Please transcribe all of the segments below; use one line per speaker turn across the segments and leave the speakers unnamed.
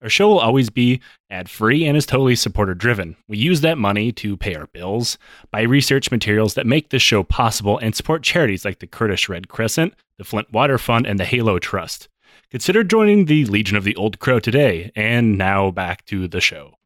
Our show will always be ad free and is totally supporter driven. We use that money to pay our bills, buy research materials that make this show possible, and support charities like the Kurdish Red Crescent, the Flint Water Fund, and the Halo Trust. Consider joining the Legion of the Old Crow today. And now back to the show.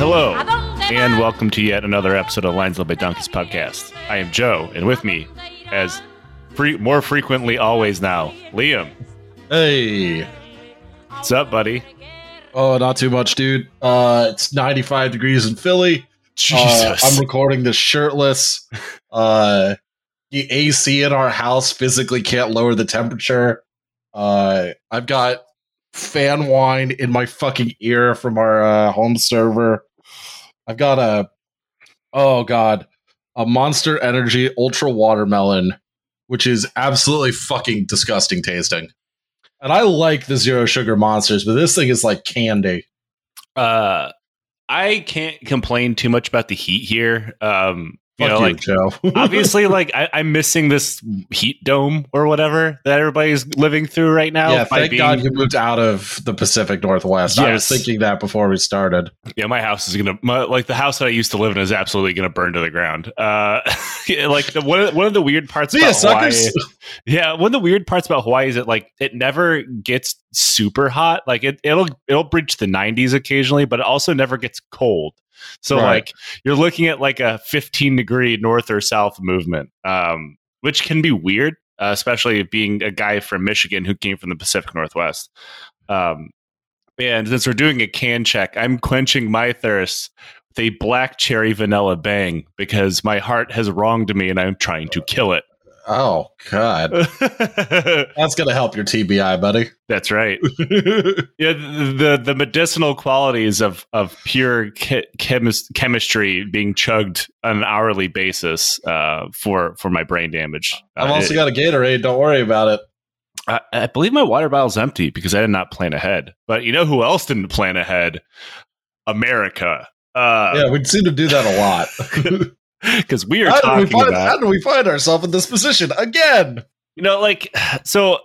Hello, and welcome to yet another episode of Lions Led by Donkeys podcast. I am Joe, and with me, as free, more frequently always now, Liam.
Hey.
What's up, buddy?
Oh, not too much, dude. Uh, it's 95 degrees in Philly. Uh, I'm recording this shirtless. Uh, the AC in our house physically can't lower the temperature. Uh, I've got fan whine in my fucking ear from our uh, home server. I've got a, oh god, a Monster Energy Ultra Watermelon, which is absolutely fucking disgusting tasting. And I like the zero sugar monsters, but this thing is like candy.
uh, I can't complain too much about the heat here. Um, you know,
you,
like
Joe.
obviously, like I, I'm missing this heat dome or whatever that everybody's living through right now.
yeah, thank
being-
God you moved out of the Pacific Northwest. I was thinking that before we started.
Yeah, my house is gonna my, like the house that I used to live in is absolutely gonna burn to the ground. Uh, like the, one of, one of the weird parts about Hawaii,
suckers.
yeah, one of the weird parts about Hawaii is that like it never gets super hot. Like it it'll it'll breach the 90s occasionally, but it also never gets cold. So
Right.
like you're looking at like a 15 degree north or south movement, um, which can be weird, uh, especially being a guy from Michigan who came from the Pacific Northwest. Um, and since we're doing a can check, I'm quenching my thirst with a black cherry vanilla bang because my heart has wronged me and I'm trying to kill it.
Oh God, that's gonna help your TBI, buddy.
That's right. Yeah, the, the medicinal qualities of of pure che- chemis- chemistry being chugged on an hourly basis uh, for for my brain damage.
I've
Uh,
also
it-
got a Gatorade. Don't worry about it.
I, I believe my water bottle's empty because I did not plan ahead. But you know who else didn't plan ahead? America. Uh,
yeah, we seem to do that a lot.
because we are
how, did we
talking
find,
about
how do we find ourselves in this position again?
you know like so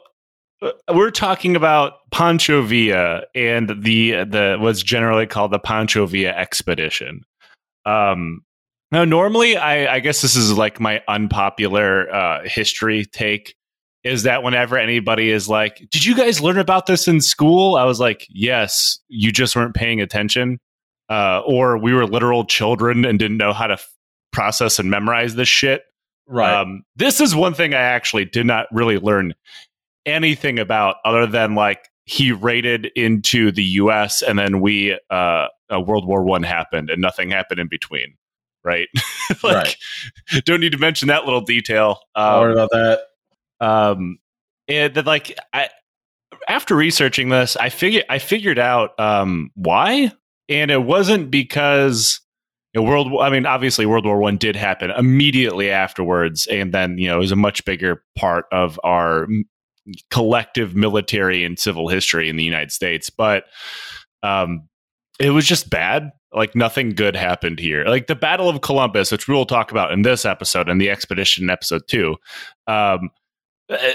uh, we're talking about Pancho Villa and the the what's generally called the Pancho Villa expedition. Um now normally I I guess this is like my unpopular uh history take is that whenever anybody is like, "Did you guys learn about this in school?" I was like, "Yes, you just weren't paying attention." Uh or we were literal children and didn't know how to process and memorize this shit.
Right.
Um, this is one thing I actually did not really learn anything about, other than like he raided into the U.S. and then we uh, uh, World War One happened and nothing happened in between. Right? like, don't need to mention that little detail.
Don't worry
Um,
about that.
um, and that like I after researching this, I figured I figured out um why, and it wasn't because you know, World. I mean, obviously, World War One did happen immediately afterwards, and then you know it was a much bigger part of our collective military and civil history in the United States. But um, it was just bad. Like nothing good happened here. Like the Battle of Columbus, which we will talk about in this episode and the expedition in episode two. Um,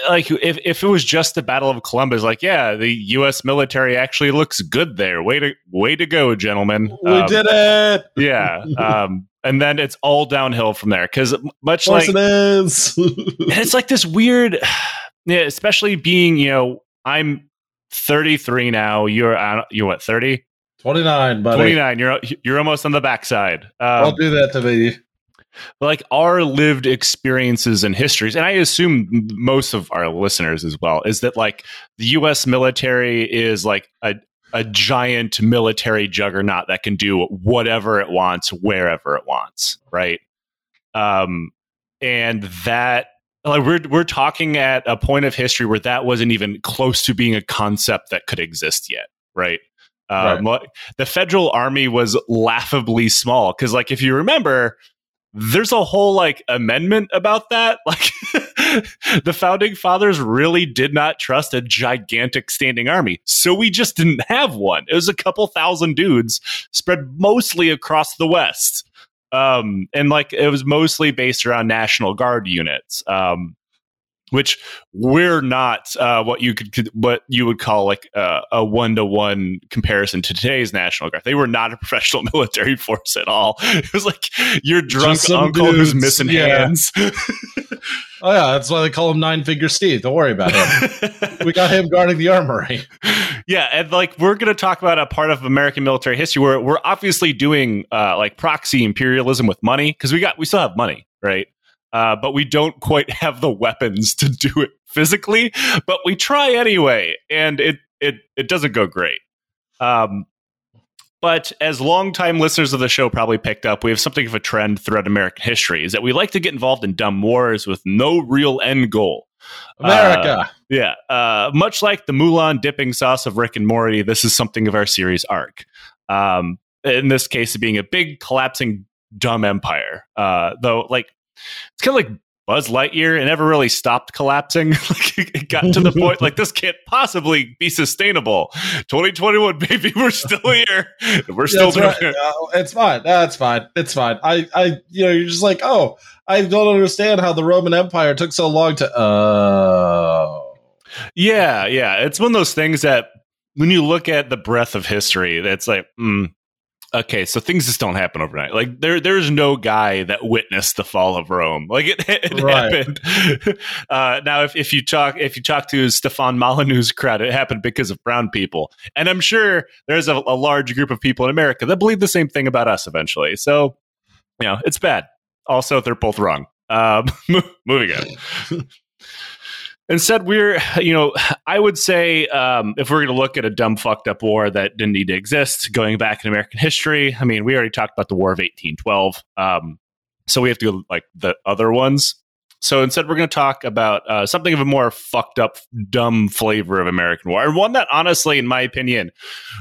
like if, if it was just the Battle of Columbus, like yeah, the U.S. military actually looks good there. Way to way to go, gentlemen.
We
Um,
did it.
yeah. Um, and then it's all downhill from there because much like
it is.
and it's like this weird, yeah, especially being you know I'm 33 now. You're uh, you're what 30,
29, buddy.
29. You're you're almost on the backside. Um,
Don't do that to me.
Like our lived experiences and histories and i assume most of our listeners as well is that like the us military is like a, a giant military juggernaut that can do whatever it wants wherever it wants right um and that like we're we're talking at a point of history where that wasn't even close to being a concept that could exist yet, right? Um, right. The federal army was laughably small because, like, if you remember, there's a whole like amendment about that. Like, the founding fathers really did not trust a gigantic standing army, so we just didn't have one. It was a couple thousand dudes spread mostly across the West um, and like it was mostly based around National Guard units. Um, which we're not uh, what you could what you would call like uh, a one to one comparison to today's National Guard. They were not a professional military force at all. It was like your drunk uncle dudes. who's missing yeah. hands.
oh yeah, that's why they call him Nine Figure Steve. Don't worry about him. we got him guarding the armory.
Yeah, and like we're going to talk about a part of American military history where we're obviously doing uh, like proxy imperialism with money because we got we still have money, right? Uh, but we don't quite have the weapons to do it physically. But we try anyway, and it it it doesn't go great. Um, but as longtime listeners of the show probably picked up, we have something of a trend throughout American history: is that we like to get involved in dumb wars with no real end goal.
America, uh,
yeah. Uh, much like the Mulan dipping sauce of Rick and Morty, this is something of our series arc. Um, in this case, being a big collapsing dumb empire. Uh, though, like it's kind of like Buzz Lightyear. It never really stopped collapsing. like it got to the point like this can't possibly be sustainable. 2021, baby, we're still here. We're still
doing right. it. it's fine. That's fine. It's fine. I, I, you know, you're just like, oh, I don't understand how the Roman Empire took so long to. Oh. Uh...
Yeah, yeah. It's one of those things that when you look at the breadth of history, that's like, mm, okay, so things just don't happen overnight. Like there, there's no guy that witnessed the fall of Rome. Like it, it right. happened. Uh, now, if, if you talk, if you talk to Stefan Molyneux's crowd, it happened because of brown people, and I'm sure there's a, a large group of people in America that believe the same thing about us eventually. So, you know, it's bad. Also, they're both wrong. Um, moving on. Instead, we're, you know, I would say um, if we're going to look at a dumb, fucked up war that didn't need to exist, going back in American history, I mean, we already talked about the War of 1812. Um, so we have to go like the other ones. So instead, we're going to talk about uh, something of a more fucked up, dumb flavor of American war, and one that, honestly, in my opinion,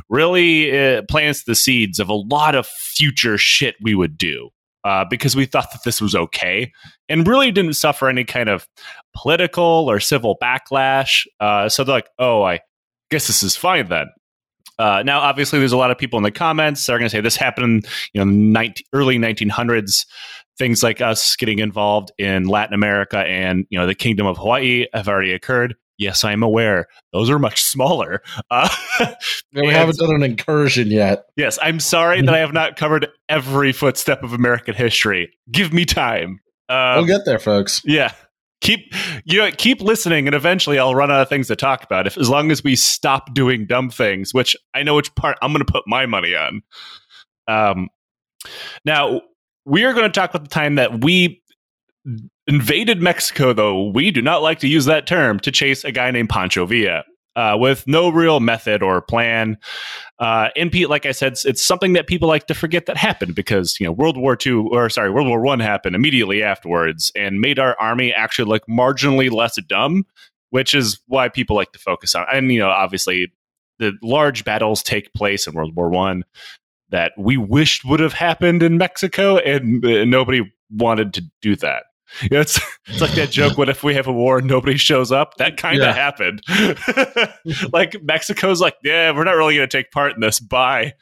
really uh, plants the seeds of a lot of future shit we would do uh, because we thought that this was okay and really didn't suffer any kind of political or civil backlash. Uh, so they're like, oh, I guess this is fine then. Uh, now, obviously, there's a lot of people in the comments that are going to say this happened in you know 19, early 1900s. Things like us getting involved in Latin America and you know the Kingdom of Hawaii have already occurred. Yes, I'm aware. Those are much smaller. Uh,
we haven't done an incursion yet.
Yes, I'm sorry that I have not covered every footstep of American history. Give me time.
Um, we'll get there, folks.
Yeah, keep you know keep listening, and eventually I'll run out of things to talk about. If as long as we stop doing dumb things, which I know which part I'm going to put my money on. Um, now we are going to talk about the time that we invaded Mexico, though we do not like to use that term, to chase a guy named Pancho Villa. Uh, with no real method or plan. Uh, and Pete, like I said, it's, it's, something that people like to forget that happened because you know World War II or sorry World War One happened immediately afterwards and made our army actually look marginally less dumb, which is why people like to focus on. And you know, obviously, the large battles take place in World War One that we wished would have happened in Mexico, and uh, nobody wanted to do that. You know, it's it's like that joke. What if we have a war and nobody shows up? That kind of yeah. happened. like Mexico's like, yeah, we're not really going to take part in this. Bye,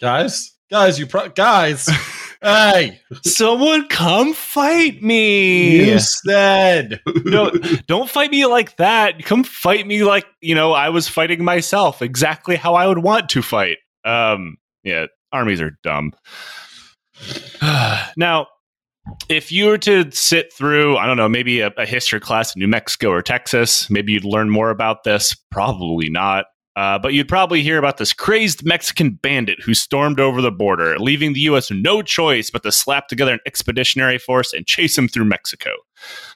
guys. Guys, you pro- guys. hey,
someone come fight me.
You said
no. Don't fight me like that. Come fight me like you know I was fighting myself. Exactly how I would want to fight. Um, yeah, armies are dumb. now if you were to sit through, I don't know, maybe a, a, history class in New Mexico or Texas, maybe you'd learn more about this. Probably not. Uh, but you'd probably hear about this crazed Mexican bandit who stormed over the border, leaving the U.S. no choice but to slap together an expeditionary force and chase him through Mexico.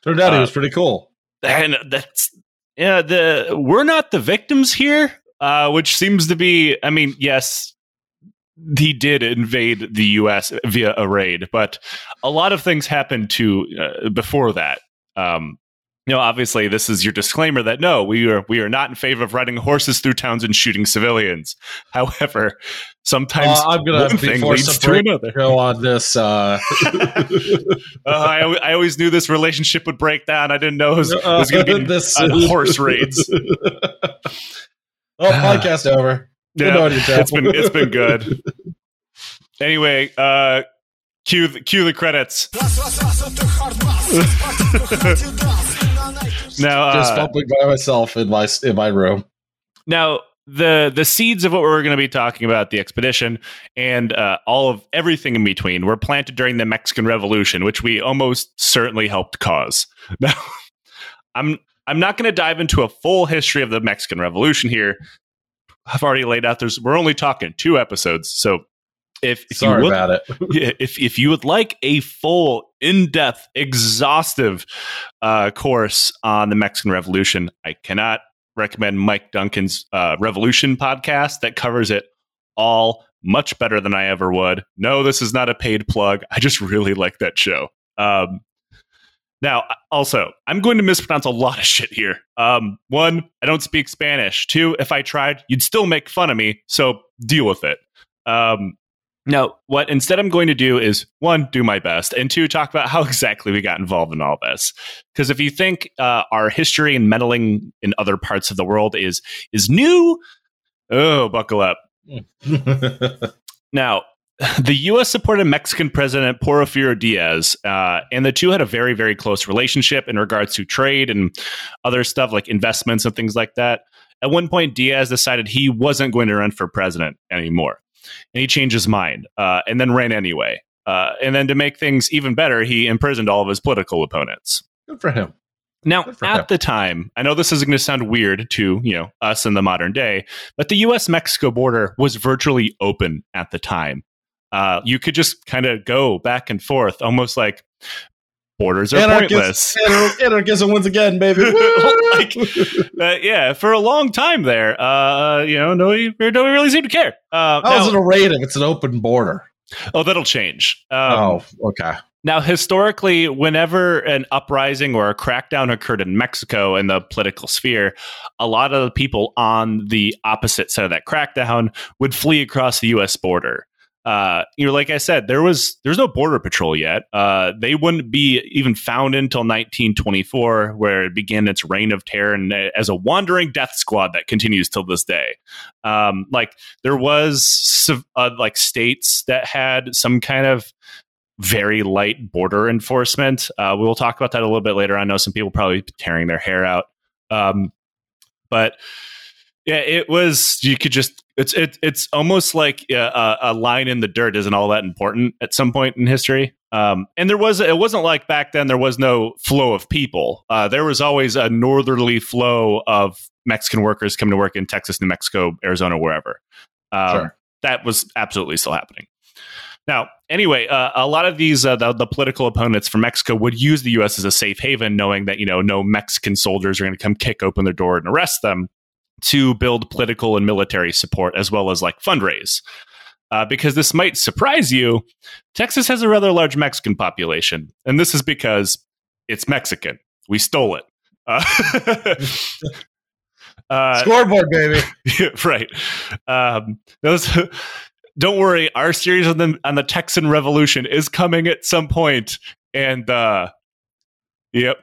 Turned out uh, he was pretty cool.
And that's yeah. The we're not the victims here, uh, which seems to be. I mean, yes, he did invade the U.S. via a raid, but a lot of things happened to uh, before that. Um, you know, obviously, this is your disclaimer that no, we are we are not in favor of riding horses through towns and shooting civilians. However, sometimes
uh, I'm gonna one thing leads to another. Go on this. Uh...
uh, I, I always knew this relationship would break down. I didn't know it was, was going to be this, horse raids.
oh, podcast over.
Yeah, it's been it's been good. anyway, uh, cue the, cue the credits. now,
just bumping uh, by myself in my in my room.
Now, the the seeds of what we're going to be talking about the expedition and uh, all of everything in between were planted during the Mexican Revolution, which we almost certainly helped cause. Now, I'm I'm not going to dive into a full history of the Mexican Revolution here. I've already laid out. There's we're only talking two episodes, so if, if
Sorry
you would,
about it.
if if you would like a full, in depth, exhaustive uh, course on the Mexican Revolution, I cannot recommend Mike Duncan's uh, Revolution podcast that covers it all much better than I ever would. No, this is not a paid plug. I just really like that show. Um, now, also, I'm going to mispronounce a lot of shit here. Um, one, I don't speak Spanish. Two, if I tried, you'd still make fun of me. So deal with it. Um, now, what instead I'm going to do is one, do my best, and two, talk about how exactly we got involved in all this. Because if you think uh, our history and meddling in other parts of the world is is new, oh, buckle up. now, the U.S. supported Mexican President Porfirio Diaz, uh, and the two had a very, very close relationship in regards to trade and other stuff like investments and things like that. At one point, Diaz decided he wasn't going to run for president anymore and he changed his mind uh, and then ran anyway. Uh, and then to make things even better, he imprisoned all of his political opponents.
Good for him.
Now, at him. the time, I know this is going to sound weird to you know us in the modern day, but the U.S. Mexico border was virtually open at the time. Uh, you could just kind of go back and forth, almost like borders are pointless.
Anarchism once again, baby. like,
uh, yeah, for a long time there, uh, you know, nobody, nobody really seemed to care. Uh,
How now, is it a if it's an open border?
Oh, that'll change. Um,
oh, okay.
Now, historically, whenever an uprising or a crackdown occurred in Mexico in the political sphere, a lot of the people on the opposite side of that crackdown would flee across the U.S. border uh, you know, like I said, there was there's no border patrol yet. Uh, they wouldn't be even found until 1924, where it began its reign of terror and uh, as a wandering death squad that continues till this day. Um, like there was uh, like states that had some kind of very light border enforcement. Uh, we will talk about that a little bit later. I know some people probably tearing their hair out, um, but yeah, it was. You could just. It's it, it's almost like a, a, line in the dirt isn't all that important at some point in history. Um, and there was it wasn't like back then there was no flow of people. Uh, there was always a northerly flow of Mexican workers coming to work in Texas, New Mexico, Arizona, wherever. Um, sure. That was absolutely still happening. Now, anyway, uh, a lot of these uh, the, the, political opponents from Mexico would use the U.S. as a safe haven, knowing that you know no Mexican soldiers are going to come kick open their door and arrest them to build political and military support as well as like fundraise. Uh, because this might surprise you, Texas has a rather large Mexican population, and this is because it's Mexican. We stole it. Uh,
uh, Scoreboard, baby.
right. Um, those. Don't worry, our series on the on the Texan Revolution is coming at some point, and uh, yep,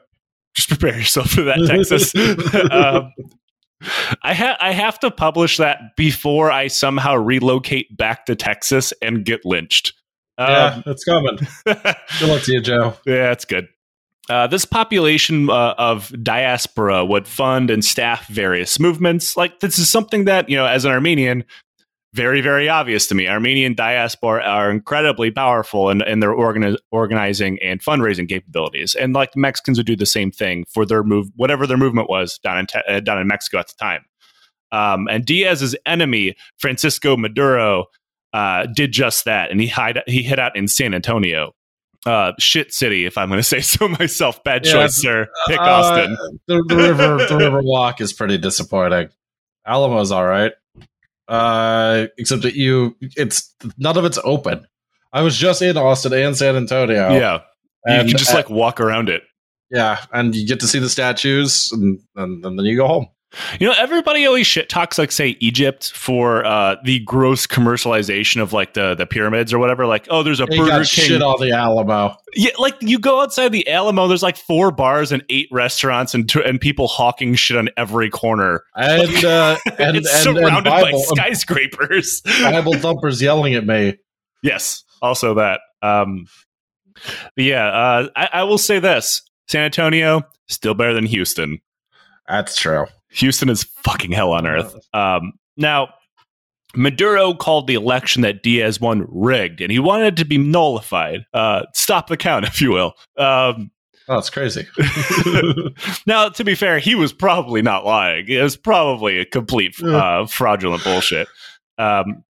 just prepare yourself for that, Texas. um, I ha- I have to publish that before I somehow relocate back to Texas and get lynched.
Um, yeah, that's coming. good luck to you, Joe.
Yeah, that's good. Uh, this population uh, of diaspora would fund and staff various movements. Like this is something that you know, as an Armenian, very, very obvious to me. Armenian diaspora are incredibly powerful in, in their organi- organizing and fundraising capabilities. And like the Mexicans would do the same thing for their move, whatever their movement was down in, te- uh, down in Mexico at the time. Um, and Diaz's enemy, Francisco Maduro, uh, did just that. And he, hide, he hid out in San Antonio. Uh, shit city, if I'm going to say so myself. Bad yeah, choice, sir. Pick uh, Austin.
The, the river, the river walk is pretty disappointing. Alamo's all right. Uh, except that you, it's none of it's open. I was just in Austin and San Antonio.
Yeah, you can just like walk around it.
Yeah, and you get to see the statues, and, and, and then you go home.
You know, everybody always shit talks like say Egypt for uh, the gross commercialization of like the the pyramids or whatever. Like, oh, there's a
Burger King. Shit on the Alamo.
Yeah, like you go outside the Alamo, there's like four bars and eight restaurants and t- and people hawking shit on every corner.
And uh, and,
it's
and,
surrounded
and
by skyscrapers.
Bible thumpers yelling at me.
Yes, also that. Um, yeah, uh, I, I will say this: San Antonio still better than Houston.
That's true.
Houston is fucking hell on earth. Um, now, Maduro called the election that Diaz won rigged, and he wanted it to be nullified. Uh, stop the count, if you will. Um,
oh, it's crazy.
now, to be fair, he was probably not lying. It was probably a complete uh, fraudulent bullshit. Um,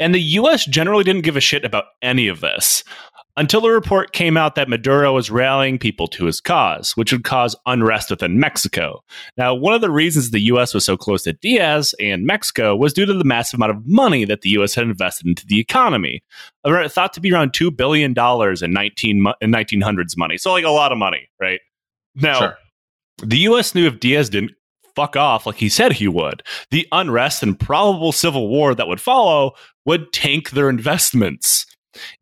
and the U.S. generally didn't give a shit about any of this until a report came out that Maduro was rallying people to his cause, which would cause unrest within Mexico. Now, one of the reasons the U.S. was so close to Diaz and Mexico was due to the massive amount of money that the U.S. had invested into the economy, thought to be around $2 billion in, 19, in 1900s money. So, like a lot of money, right? Now, sure. the U.S. knew if Diaz didn't fuck off like he said he would, the unrest and probable civil war that would follow would tank their investments.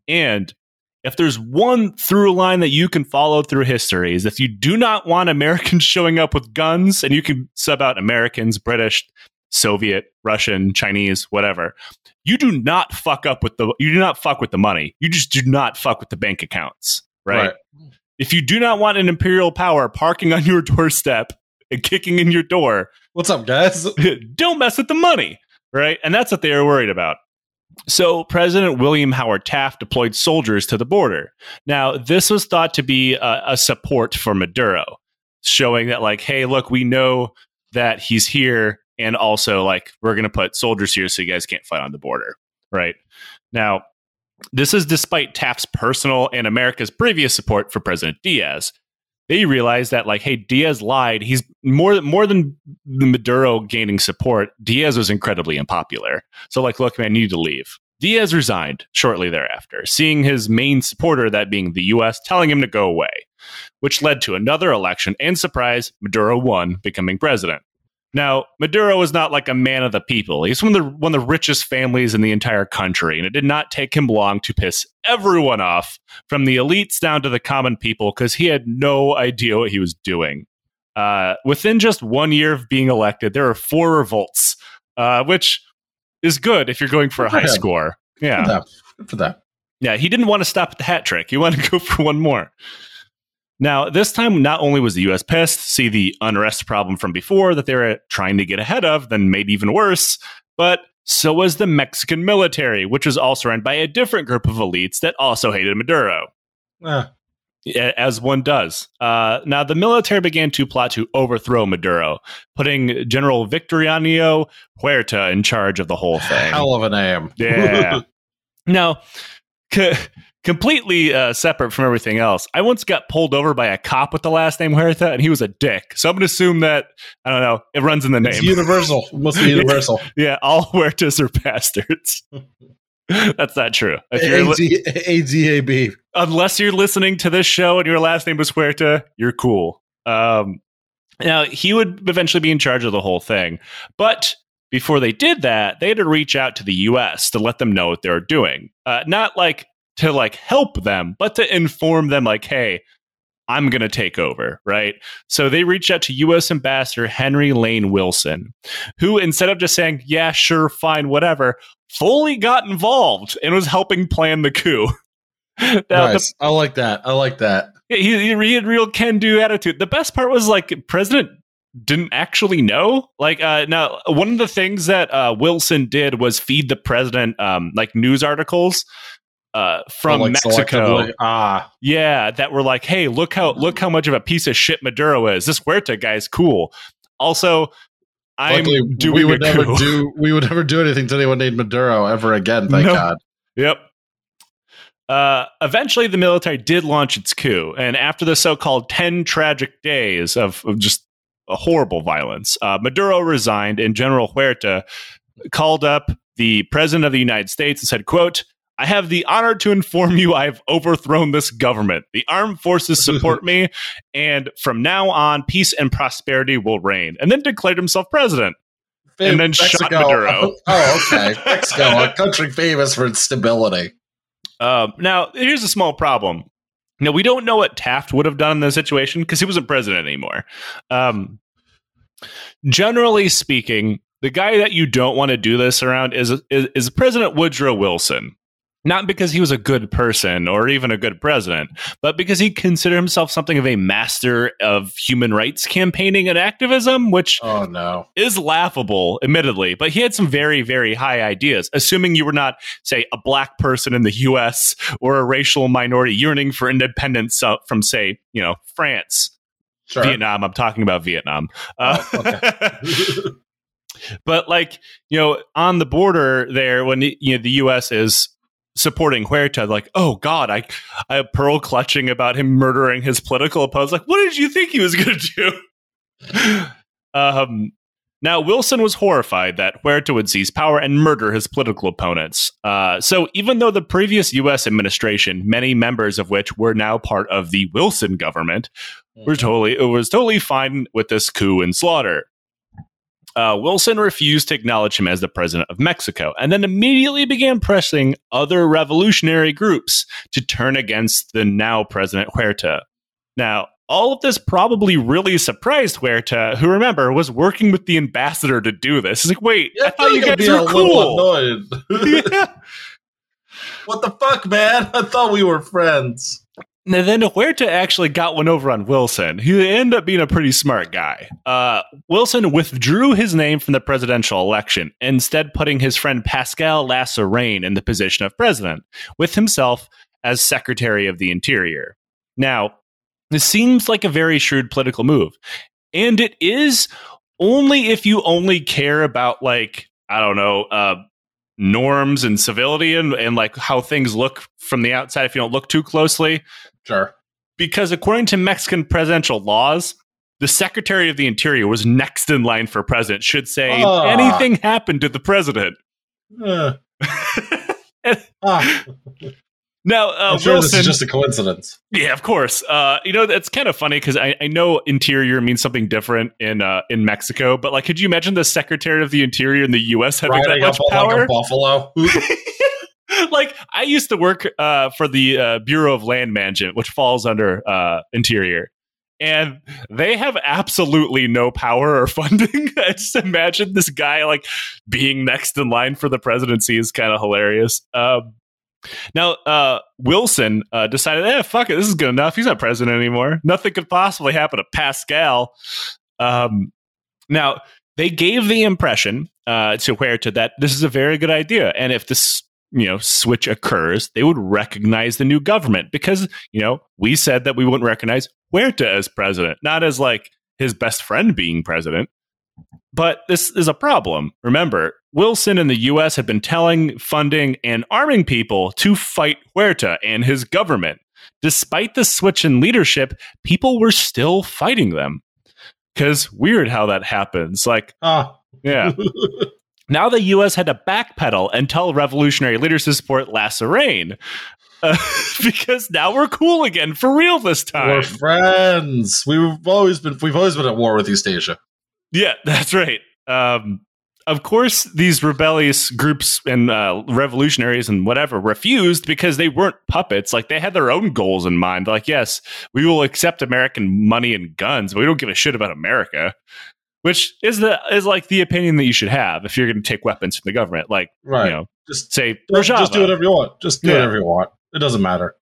And if there's one through line that you can follow through history is if you do not want Americans showing up with guns and you can sub out Americans, British, Soviet, Russian, Chinese, whatever. You do not fuck up with the you do not fuck with the money. You just do not fuck with the bank accounts, right? right. If you do not want an imperial power parking on your doorstep and kicking in your door,
what's up, guys?
don't mess with the money, right? And that's what they are worried about. So, President William Howard Taft deployed soldiers to the border. Now, this was thought to be a, a, support for Maduro, showing that, like, hey, look, we know that he's here, and also, like, we're going to put soldiers here so you guys can't fight on the border, right? Now, this is despite Taft's personal and America's previous support for President Diaz. They realized that, like, hey, Diaz lied. He's more more than Maduro gaining support. Diaz was incredibly unpopular. So, like, look, man, you need to leave. Diaz resigned shortly thereafter, seeing his main supporter, that being the U.S., telling him to go away, which led to another election. And surprise, Maduro won, becoming president. Now, Maduro was not like a man of the people. He's one of the one of the richest families in the entire country, and it did not take him long to piss everyone off, from the elites down to the common people, because he had no idea what he was doing. Uh, within just one year of being elected, there were four revolts, uh, which is good if you're going for a high score. Yeah,
for that. for that.
Yeah, he didn't want to stop at the hat trick. He wanted to go for one more. Now, this time, not only was the US pissed, see the unrest problem from before that they were trying to get ahead of, then made even worse, but so was the Mexican military, which was also run by a different group of elites that also hated Maduro. Uh. As one does. Uh, now, the military began to plot to overthrow Maduro, putting General Victoriano Huerta in charge of the whole thing.
Hell of a name.
Yeah. now, completely uh, separate from everything else. I once got pulled over by a cop with the last name Huerta, and he was a dick. So I'm going to assume that I don't know. It runs in the name. It's
universal. It must be universal.
yeah, all Huertas are bastards. That's not true.
ADAB.
Unless you're listening to this show and your last name was Huerta, you're cool. Um, now he would eventually be in charge of the whole thing, but before they did that, they had to reach out to the U.S. to let them know what they were doing. Uh, not like to like help them, but to inform them, like, hey, I'm going to take over, right? So they reached out to U.S. Ambassador Henry Lane Wilson, who instead of just saying, yeah, sure, fine, whatever, fully got involved and was helping plan the coup.
now, nice. The, I like that. I like that.
He, he had real can do attitude. The best part was like President didn't actually know. Like uh, now, one of the things that uh, Wilson did was feed the president um, like news articles uh, from oh, like Mexico.
Ah,
yeah, that were like, hey, look how look how much of a piece of shit Maduro is. This Huerta guy's cool. Also, I'm Luckily, doing
we would never coup. do we would never do anything to anyone named Maduro ever again. Thank no. God.
Yep. Uh, eventually, the military did launch its coup, and after the so-called ten tragic days of, of just horrible violence, uh, Maduro resigned, and General Huerta called up the president of the United States and said, quote, I have the honor to inform you I have overthrown this government. The armed forces support me, and from now on, peace and prosperity will reign. And then declared himself president. and then Mexico. shot Maduro.
Oh, okay. Mexico, a country famous for its stability.
Um, now, here's a small problem. Now, we don't know what Taft would have done in this situation because he wasn't president anymore. Um, generally speaking, the guy that you don't want to do this around is, is, is President Woodrow Wilson not because he was a good person or even a good president, but because he considered himself something of a master of human rights campaigning and activism, which
oh no
is laughable, admittedly. But he had some very, very high ideas. Assuming you were not, say, a black person in the U.S. or a racial minority yearning for independence uh, from, say, you know, France, sure. Vietnam. I'm talking about Vietnam. Uh, oh, okay. but like you know on the border there when you know the us is supporting Huerta, like, oh God, I, I have pearl clutching about him murdering his political opponents. Like, what did you think he was going to do? um, now, Wilson was horrified that Huerta would seize power and murder his political opponents. Uh, so, even though the previous U.S. administration, many members of which were now part of the Wilson government, were mm-hmm. totally it was totally fine with this coup and slaughter uh, Wilson refused to acknowledge him as the president of Mexico and then immediately began pressing other revolutionary groups to turn against the now president Huerta. Now, all of this probably really surprised Huerta, who remember was working with the ambassador to do this. He's like, wait, yeah, I thought you guys were cool.
yeah. What the fuck, man? I thought we were friends.
Now, then Huerta actually got one over on Wilson. He ended up being a pretty smart guy. Uh, Wilson withdrew his name from the presidential election, instead putting his friend Pascal Lassaregne in the position of president, with himself as Secretary of the Interior. Now, this seems like a very shrewd political move. And it is only if you only care about, like, I don't know, uh, norms and civility and, and like how things look from the outside if you don't look too closely.
Sure.
Because according to Mexican presidential laws, the Secretary of the Interior was next in line for president, should say uh. anything happened to the president. Uh. ah. Now, uh,
sure Wilson, this is just a coincidence.
Yeah, of course. Uh, you know, that's kind of funny because I, I, know interior means something different in uh, in Mexico, but like, could you imagine the Secretary of the Interior in the U.S. having Riding that much power?
Like buffalo.
like, I used to work uh, for the uh, Bureau of Land Management, which falls under uh, Interior, and they have absolutely no power or funding. I just imagine this guy like being next in line for the presidency is kind of hilarious. Um, now, uh, Wilson uh, decided, eh, fuck it, this is good enough. He's not president anymore. Nothing could possibly happen to Pascal. Um, now, they gave the impression uh, to Huerta that this is a very good idea, and if this you know switch occurs, they would recognize the new government because you know we said that we wouldn't recognize Huerta as president, not as like his best friend being president. But this is a problem. Remember, Wilson and the US had been telling, funding, and arming people to fight Huerta and his government. Despite the switch in leadership, people were still fighting them. Because weird how that happens. Like, ah. yeah. now the US had to backpedal and tell revolutionary leaders to support Lassaregne. Uh, because now we're cool again for real this time.
We're friends. We've always been we've always been at war with East Asia.
Yeah, that's right. Um, of course, these rebellious groups and uh, revolutionaries and whatever refused because they weren't puppets. Like they had their own goals in mind. Like, yes, we will accept American money and guns, but we don't give a shit about America. Which is the is like the opinion that you should have if you're going to take weapons from the government. Like, right. you know, just say
just do whatever you want. Just do yeah. whatever you want. It doesn't matter.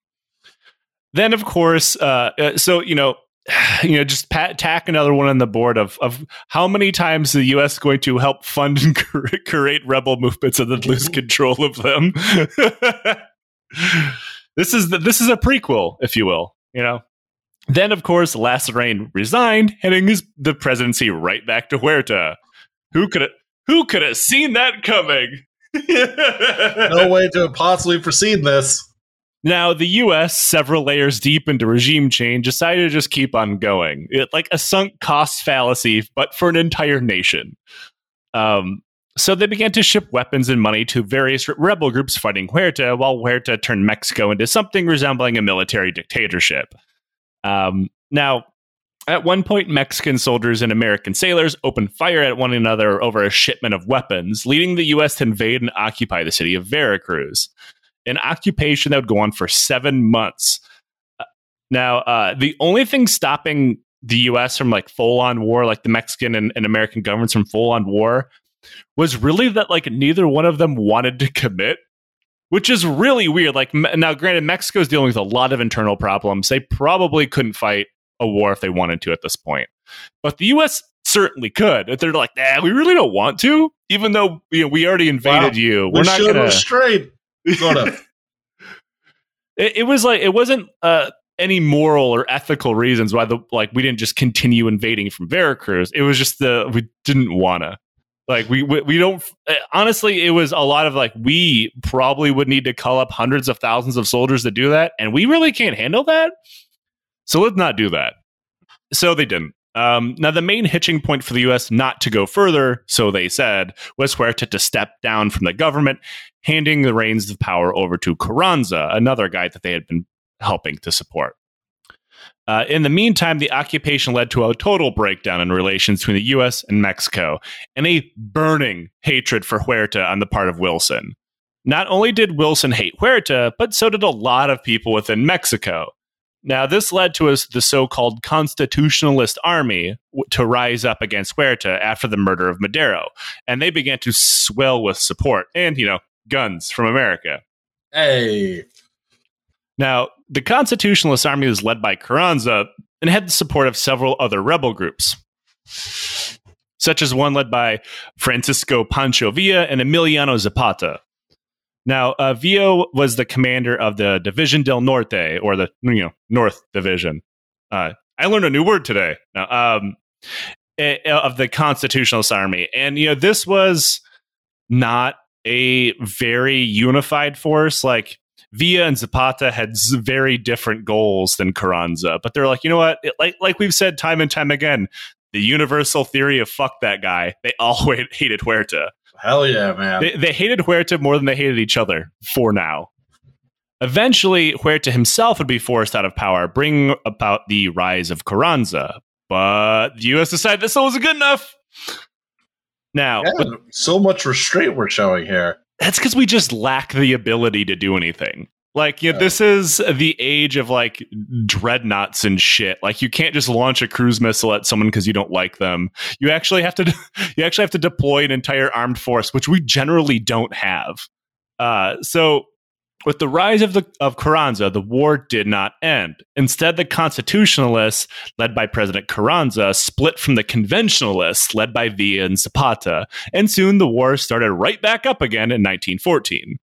Then, of course, uh, uh so you know, you know, just pat, tack another one on the board of of how many times the U.S. is going to help fund and create rebel movements and then lose mm-hmm. control of them. this is the, this is a prequel, if you will. You know. Then, of course, Lassaregne resigned, handing his the presidency right back to Huerta. Who could who could have seen that coming?
no way to have possibly foreseen this.
Now, the US, several layers deep into regime change, decided to just keep on going. It, like a sunk cost fallacy, but for an entire nation. Um, So they began to ship weapons and money to various rebel groups fighting Huerta, while Huerta turned Mexico into something resembling a military dictatorship. Um, now, at one point, Mexican soldiers and American sailors opened fire at one another over a shipment of weapons, leading the U.S. to invade and occupy the city of Veracruz. An occupation that would go on for seven months. Uh, now, uh, the only thing stopping the U.S. from like full on war, like the Mexican and, and American governments from full on war, was really that like neither one of them wanted to commit which is really weird. Like now, granted, Mexico's dealing with a lot of internal problems. They probably couldn't fight a war if they wanted to at this point. But the U.S. certainly could. If they're like, nah, we really don't want to, even though you know, we already invaded wow. you.
We're
we
not going to restrain. Sort of.
it, it, was like it wasn't uh, any moral or ethical reasons why the like we didn't just continue invading from Veracruz. It was just the we didn't wanna. Like we, we we don't eh, honestly it was a lot of like we probably would need to call up hundreds of thousands of soldiers to do that and we really can't handle that. So let's not do that. So they didn't. Um, now, the main hitching point for the U.S. not to go further, so they said, was Huerta to step down from the government, handing the reins of power over to Carranza, another guy that they had been helping to support. Uh, in the meantime, the occupation led to a total breakdown in relations between the U.S. and Mexico, and a burning hatred for Huerta on the part of Wilson. Not only did Wilson hate Huerta, but so did a lot of people within Mexico. Now, this led to us the so-called Constitutionalist Army to rise up against Huerta after the murder of Madero, and they began to swell with support and, you know, guns from America.
Hey.
Now, the Constitutionalist Army was led by Carranza and had the support of several other rebel groups, such as one led by Francisco Pancho Villa and Emiliano Zapata. Now, uh, Villa was the commander of the Division del Norte, or the you know North Division. Uh, I learned a new word today. Now, um, of the Constitutionalist Army, and you know this was not a very unified force. Like Villa and Zapata had very different goals than Carranza, but they're like, you know what? It, like like we've said time and time again, the universal theory of fuck that guy. They all hated Huerta.
Hell yeah, man.
They, they hated Huerta more than they hated each other for now. Eventually, Huerta himself would be forced out of power, bringing about the rise of Carranza. But the U.S. decided this wasn't good enough. Now,
yeah, so much restraint we're showing here.
That's because we just lack the ability to do anything. Like, you know, this is the age of like dreadnoughts and shit. Like, you can't just launch a cruise missile at someone because you don't like them. You actually have to, you actually have to deploy an entire armed force, which we generally don't have. Uh, so, with the rise of the of Carranza, the war did not end. Instead, the constitutionalists, led by President Carranza, split from the conventionalists, led by Villa and Zapata, and soon the war started right back up again in 1914.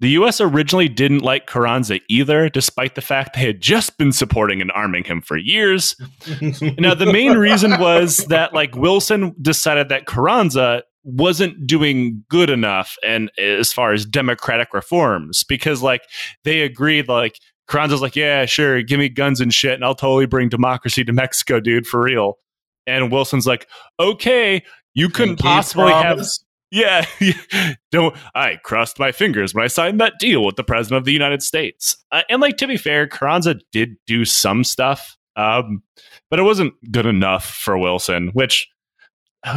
The US originally didn't like Carranza either, despite the fact they had just been supporting and arming him for years. now, the main reason was that, like, Wilson decided that Carranza wasn't doing good enough and as far as democratic reforms because like they agreed like Carranza's like yeah sure give me guns and shit and I'll totally bring democracy to Mexico dude for real and Wilson's like okay you couldn't possibly have yeah, don't. I crossed my fingers when I signed that deal with the president of the United States. Uh, and like to be fair, Carranza did do some stuff, um, but it wasn't good enough for Wilson. Which,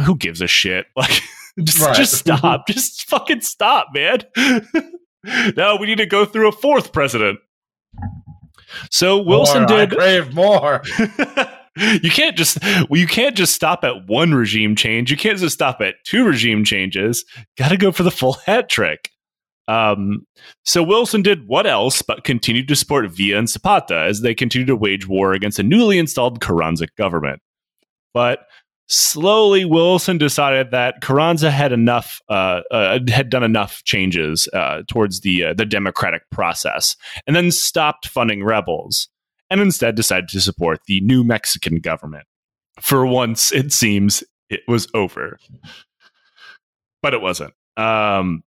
who gives a shit? Like, just right. just stop, just fucking stop, man. now we need to go through a fourth president. So Wilson
more,
did
I crave more.
You can't just well, you can't just stop at one regime change. You can't just stop at two regime changes. Got to go for the full hat trick. Um, so Wilson did what else but continued to support Villa and Zapata as they continued to wage war against a newly installed Carranza government. But slowly, Wilson decided that Carranza had enough, uh, uh, had done enough changes uh, towards the uh, the democratic process, and then stopped funding rebels and instead decided to support the new Mexican government. For once, it seems it was over. But it wasn't. Um,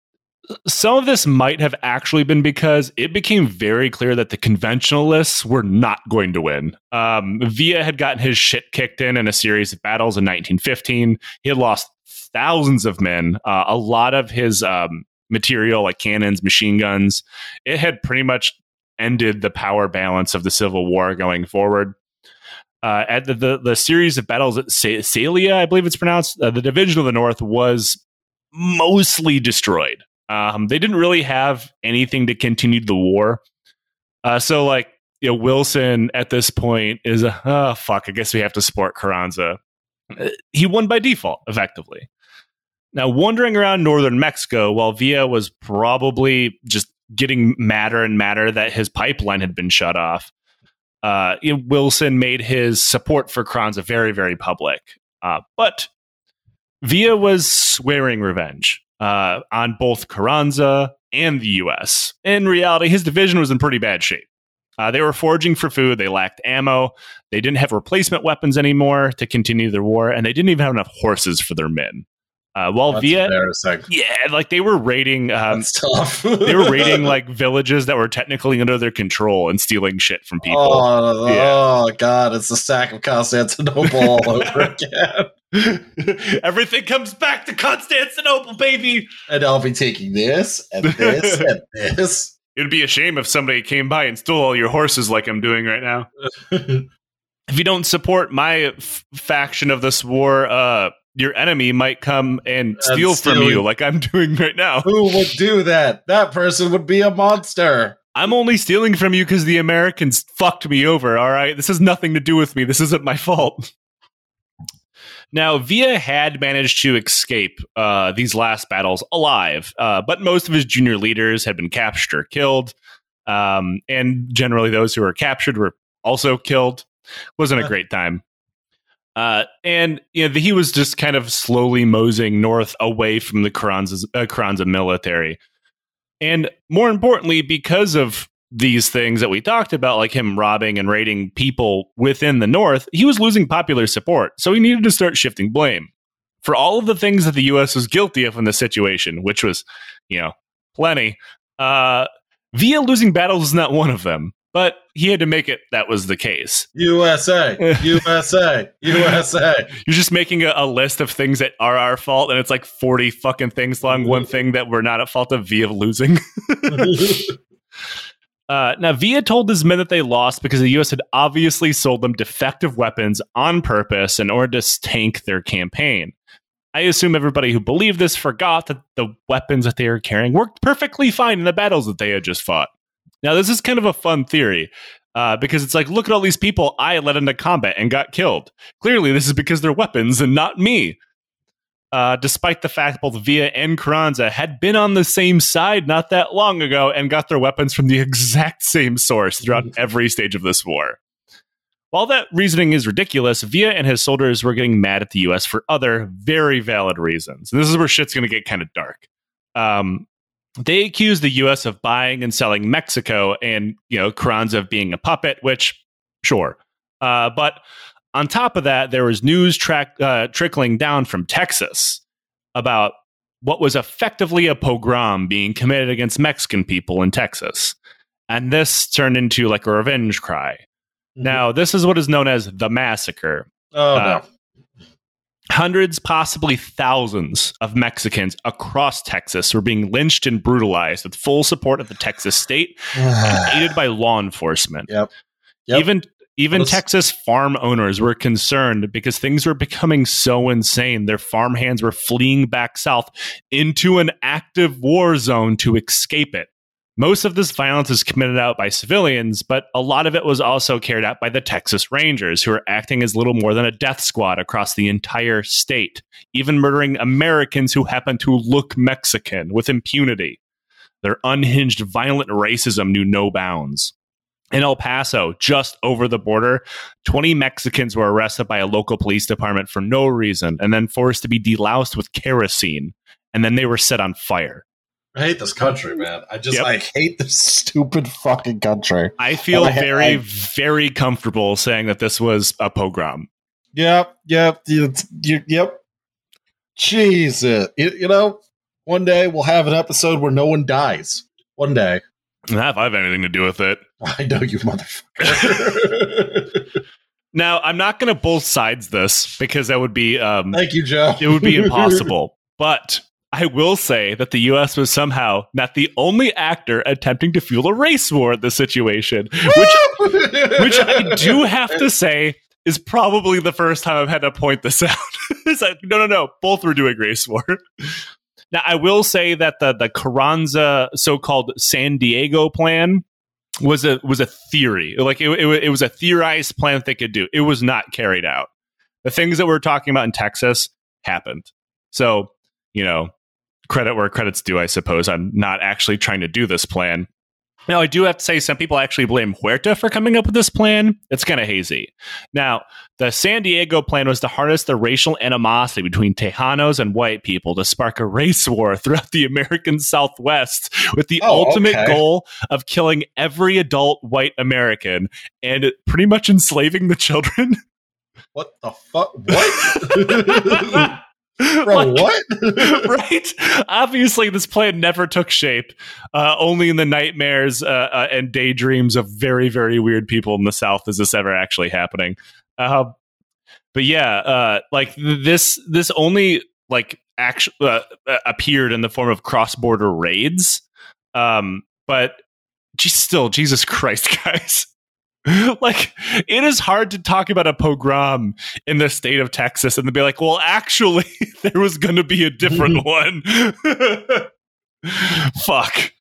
some of this might have actually been because it became very clear that the conventionalists were not going to win. Um, Villa had gotten his shit kicked in in a series of battles in 1915. He had lost thousands of men, uh, a lot of his um, material, like cannons, machine guns. It had pretty much ended the power balance of the Civil War going forward. Uh, at the, the, the series of battles at Celaya, I believe it's pronounced, uh, the Division of the North was mostly destroyed. Um, they didn't really have anything to continue the war. Uh, so, like, you know, Wilson at this point is a, oh, fuck, I guess we have to support Carranza. Uh, he won by default, effectively. Now, wandering around northern Mexico, while Villa was probably just getting madder and madder that his pipeline had been shut off, uh, Wilson made his support for Carranza very, very public. Uh, but Villa was swearing revenge uh, on both Carranza and the U.S. In reality, his division was in pretty bad shape. Uh, they were foraging for food. They lacked ammo. They didn't have replacement weapons anymore to continue their war, and they didn't even have enough horses for their men. Uh, while That's Villa, yeah, like they were raiding. Um, they were raiding like villages that were technically under their control and stealing shit from people.
Oh, yeah. oh god, it's the sack of Constantinople all over
again. Everything comes back to Constantinople, baby.
And I'll be taking this and this and this.
It'd be a shame if somebody came by and stole all your horses like I'm doing right now. if you don't support my f- faction of this war, uh, your enemy might come and steal from you like I'm doing right now.
Who would do that? That person would be a monster.
I'm only stealing from you because the Americans fucked me over, all right? This has nothing to do with me. This isn't my fault. Now, Villa had managed to escape uh, these last battles alive, uh, but most of his junior leaders had been captured or killed. Um, and generally, those who were captured were also killed. Wasn't a great time. Uh, and you know, he was just kind of slowly moseying north away from the Carranza, uh, Carranza military. And more importantly, because of these things that we talked about, like him robbing and raiding people within the North, he was losing popular support. So he needed to start shifting blame for all of the things that the U.S. was guilty of in the situation, which was, you know, plenty. Uh, Villa losing battles is not one of them but he had to make it that was the case.
USA, USA, USA.
You're just making a, a, list of things that are our fault, and it's like 40 fucking things long. One thing that we're not at fault of Villa losing. uh, now, Villa told his men that they lost because the U.S. had obviously sold them defective weapons on purpose in order to tank their campaign. I assume everybody who believed this forgot that the weapons that they were carrying worked perfectly fine in the battles that they had just fought. Now, this is kind of a fun theory uh, because it's like, look at all these people I led into combat and got killed. Clearly, this is because they're weapons and not me. Uh, despite the fact both Villa and Carranza had been on the same side not that long ago and got their weapons from the exact same source throughout every stage of this war. While that reasoning is ridiculous, Villa and his soldiers were getting mad at the US for other very valid reasons. And this is where shit's going to get kind of dark. Um, they accused the U.S. of buying and selling Mexico, and you know Carranza of being a puppet. Which, sure, uh, but on top of that, there was news track, uh, trickling down from Texas about what was effectively a pogrom being committed against Mexican people in Texas, and this turned into like a revenge cry. Mm-hmm. Now, this is what is known as the massacre.
Oh uh, no!
Hundreds, possibly thousands of Mexicans across Texas were being lynched and brutalized with full support of the Texas state and aided by law enforcement.
Yep. yep.
Even even Texas farm owners were concerned because things were becoming so insane. Their farm hands were fleeing back south into an active war zone to escape it. Most of this violence is committed out by civilians, but a lot of it was also carried out by the Texas Rangers, who are acting as little more than a death squad across the entire state, even murdering Americans who happen to look Mexican with impunity. Their unhinged, violent racism knew no bounds. In El Paso, just over the border, 20 Mexicans were arrested by a local police department for no reason and then forced to be deloused with kerosene, and then they were set on fire.
I hate this country, man. I just yep. I hate this stupid fucking country.
I feel I, very, I, very comfortable saying that this was a pogrom.
Yep, yep, yep. yep. Jesus, you, you know, one day we'll have an episode where no one dies. One day.
Not if I have anything to do with it.
I know you, motherfucker.
now, I'm not going to both sides this because that would be. Um,
Thank you, Joe.
it would be impossible. but I will say that the U.S. was somehow not the only actor attempting to fuel a race war in this situation, which, which I do have to say is probably the first time I've had to point this out. it's like, no, no, no, both were doing race war. Now, I will say that the the Carranza so-called San Diego plan was a was a theory. Like it, it, it was a theorized plan that they could do. It was not carried out. The things that we're talking about in Texas happened. So, you know, credit where credit's due, I suppose. I'm not actually trying to do this plan. Now, I do have to say, some people actually blame Huerta for coming up with this plan. It's kind of hazy. Now, the San Diego plan was to harness the racial animosity between Tejanos and white people to spark a race war throughout the American Southwest with the oh, ultimate okay. goal of killing every adult white American and pretty much enslaving the children.
What the fuck? What? Bro, like, what?
right? Obviously, this plan never took shape. Uh, only in the nightmares uh, uh, and daydreams of very, very weird people in the South is this ever actually happening. Uh, but yeah, uh, like this, this only like actually uh, appeared in the form of cross-border raids. Um, but still, Jesus Christ, guys. like it is hard to talk about a pogrom in the state of Texas and to be like, well, actually, there was going to be a different one. Fuck.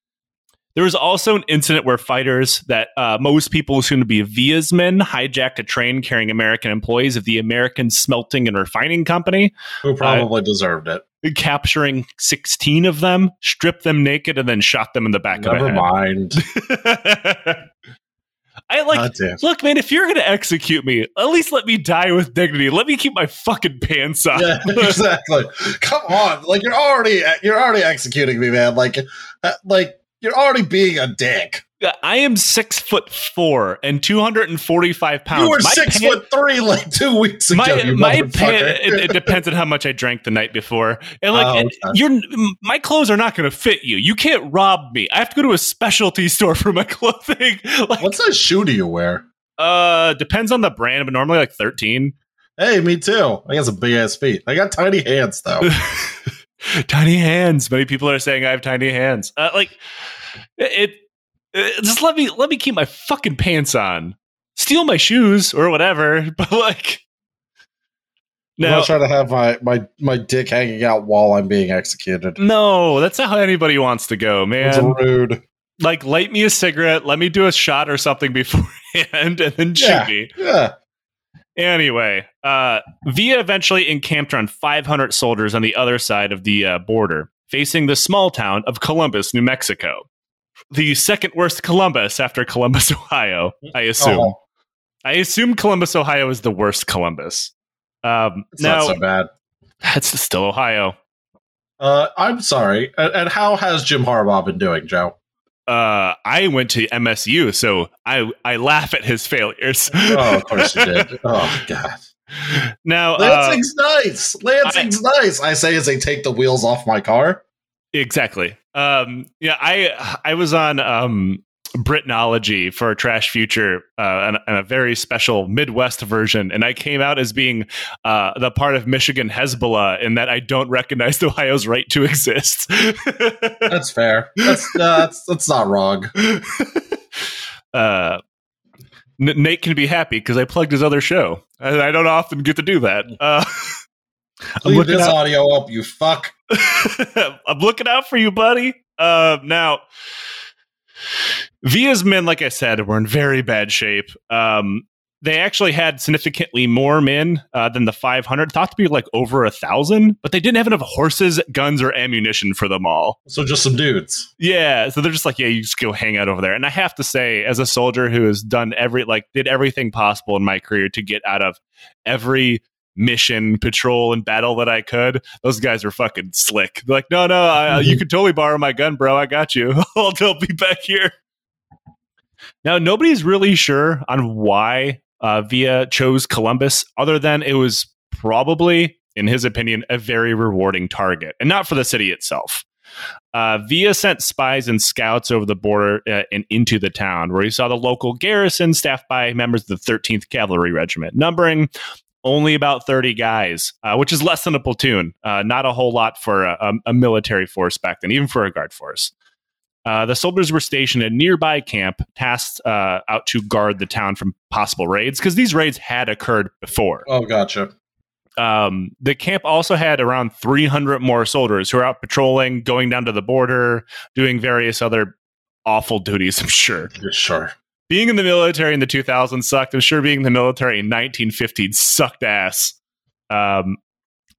There was also an incident where fighters that uh, most people assume to be Villa's men hijacked a train carrying American employees of the American Smelting and Refining Company.
Who probably uh, deserved it.
Capturing 16 of them, stripped them naked, and then shot them in the back
Never
of
the
head. Never mind. I like look, man, if you're gonna execute me, at least let me die with dignity. Let me keep my fucking pants on.
Yeah, exactly. Come on. Like you're already you're already executing me, man. Like uh, like you're already being a dick.
I am six foot four and two hundred and forty five pounds.
You were my six pan- foot three like two weeks ago.
My, my pan- it, it, depends on how much I drank the night before, and like oh, okay. you're my clothes are not going to fit you. You can't rob me. I have to go to a specialty store for my clothing.
like, what size shoe do you wear?
Uh, depends on the brand, but normally like thirteen.
Hey, me too. I got some big ass feet. I got tiny hands though.
tiny hands. Many people are saying I have tiny hands. Uh, like it just let me let me keep my fucking pants on. Steal my shoes or whatever, but like
now, I'm not trying to have my, my, my dick hanging out while I'm being executed.
No, that's not how anybody wants to go, man.
It's rude.
Like, light me a cigarette, let me do a shot or something beforehand, and then shoot
yeah,
me.
Yeah.
Anyway, uh, Villa eventually encamped around 500 soldiers on the other side of the uh, border, facing the small town of Columbus, New Mexico the second worst Columbus after Columbus, Ohio. I assume. Oh. I assume Columbus, Ohio, is the worst Columbus. Um,
it's
now,
not so bad.
That's still Ohio.
Uh, I'm sorry. And how has Jim Harbaugh been doing, Joe?
Uh, I went to MSU, so I I laugh at his failures.
oh, of course you did. Oh God.
Now
Lansing's uh, nice. Lansing's I, nice. I say as they take the wheels off my car.
Exactly. Um, yeah, I I was on um, Britnology for Trash Future uh, and, and, a very special Midwest version, and I came out as being uh, the part of Michigan Hezbollah in that I don't recognize Ohio's right to exist.
that's fair. That's uh, that's that's not wrong.
Uh, N- Nate can be happy because I plugged his other show. I, I, don't often get to do that. Uh,
Leave this out. audio up, you fuck.
I'm looking out for you, buddy. Uh, now, Villa's men, like I said, were in very bad shape. Um, they actually had significantly more men uh, than the 500, thought to be like over a thousand, but they didn't have enough horses, guns, or ammunition for them all.
So just some dudes.
Yeah. So they're just like, yeah, you just go hang out over there. And I have to say, as a soldier who has done every, like, did everything possible in my career to get out of every mission, patrol, and battle that I could. Those guys were fucking slick. They're like, no, no, I, you can totally borrow my gun, bro. I got you. I'll, I'll be back here. Now, nobody's really sure on why uh, Villa chose Columbus, other than it was probably, in his opinion, a very rewarding target, and not for the city itself. uh, Villa sent spies and scouts over the border uh, and into the town, where he saw the local garrison staffed by members of the 13th Cavalry Regiment, numbering only about 30 guys, uh, which is less than a platoon. Uh, not a whole lot for a, a, military force back then, even for a guard force. Uh, the soldiers were stationed at a nearby camp, tasked uh, out to guard the town from possible raids, because these raids had occurred before.
Oh, gotcha.
Um, the camp also had around 300 more soldiers who were out patrolling, going down to the border, doing various other awful duties, I'm sure.
Sure
being in the military in the 2000s sucked. I'm sure being in the military in 1915 sucked ass. Um,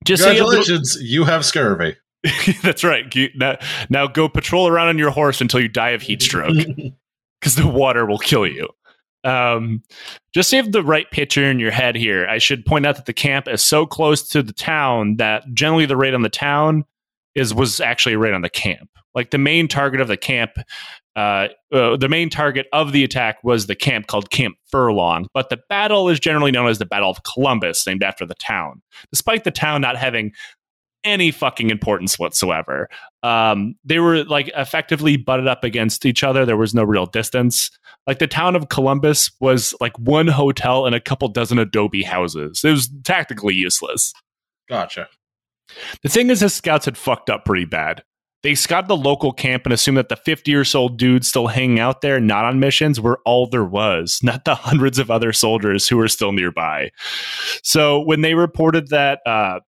just Congratulations, so you, have you have scurvy.
That's right. Now, now go patrol around on your horse until you die of heat stroke because the water will kill you. Um, just save the right picture in your head here, I should point out that the camp is so close to the town that generally the raid on the town is was actually a raid on the camp. Like the main target of the camp uh, uh, the main target of the attack was the camp called Camp Furlong, but the battle is generally known as the Battle of Columbus, named after the town, despite the town not having any fucking importance whatsoever. Um, they were like effectively butted up against each other. There was no real distance. Like the town of Columbus was like one hotel and a couple dozen adobe houses. It was tactically useless.
Gotcha.
The thing is, his scouts had fucked up pretty bad. They scouted the local camp and assumed that the 50 or so dudes still hanging out there, not on missions, were all there was, not the hundreds of other soldiers who were still nearby. So when they reported that, uh,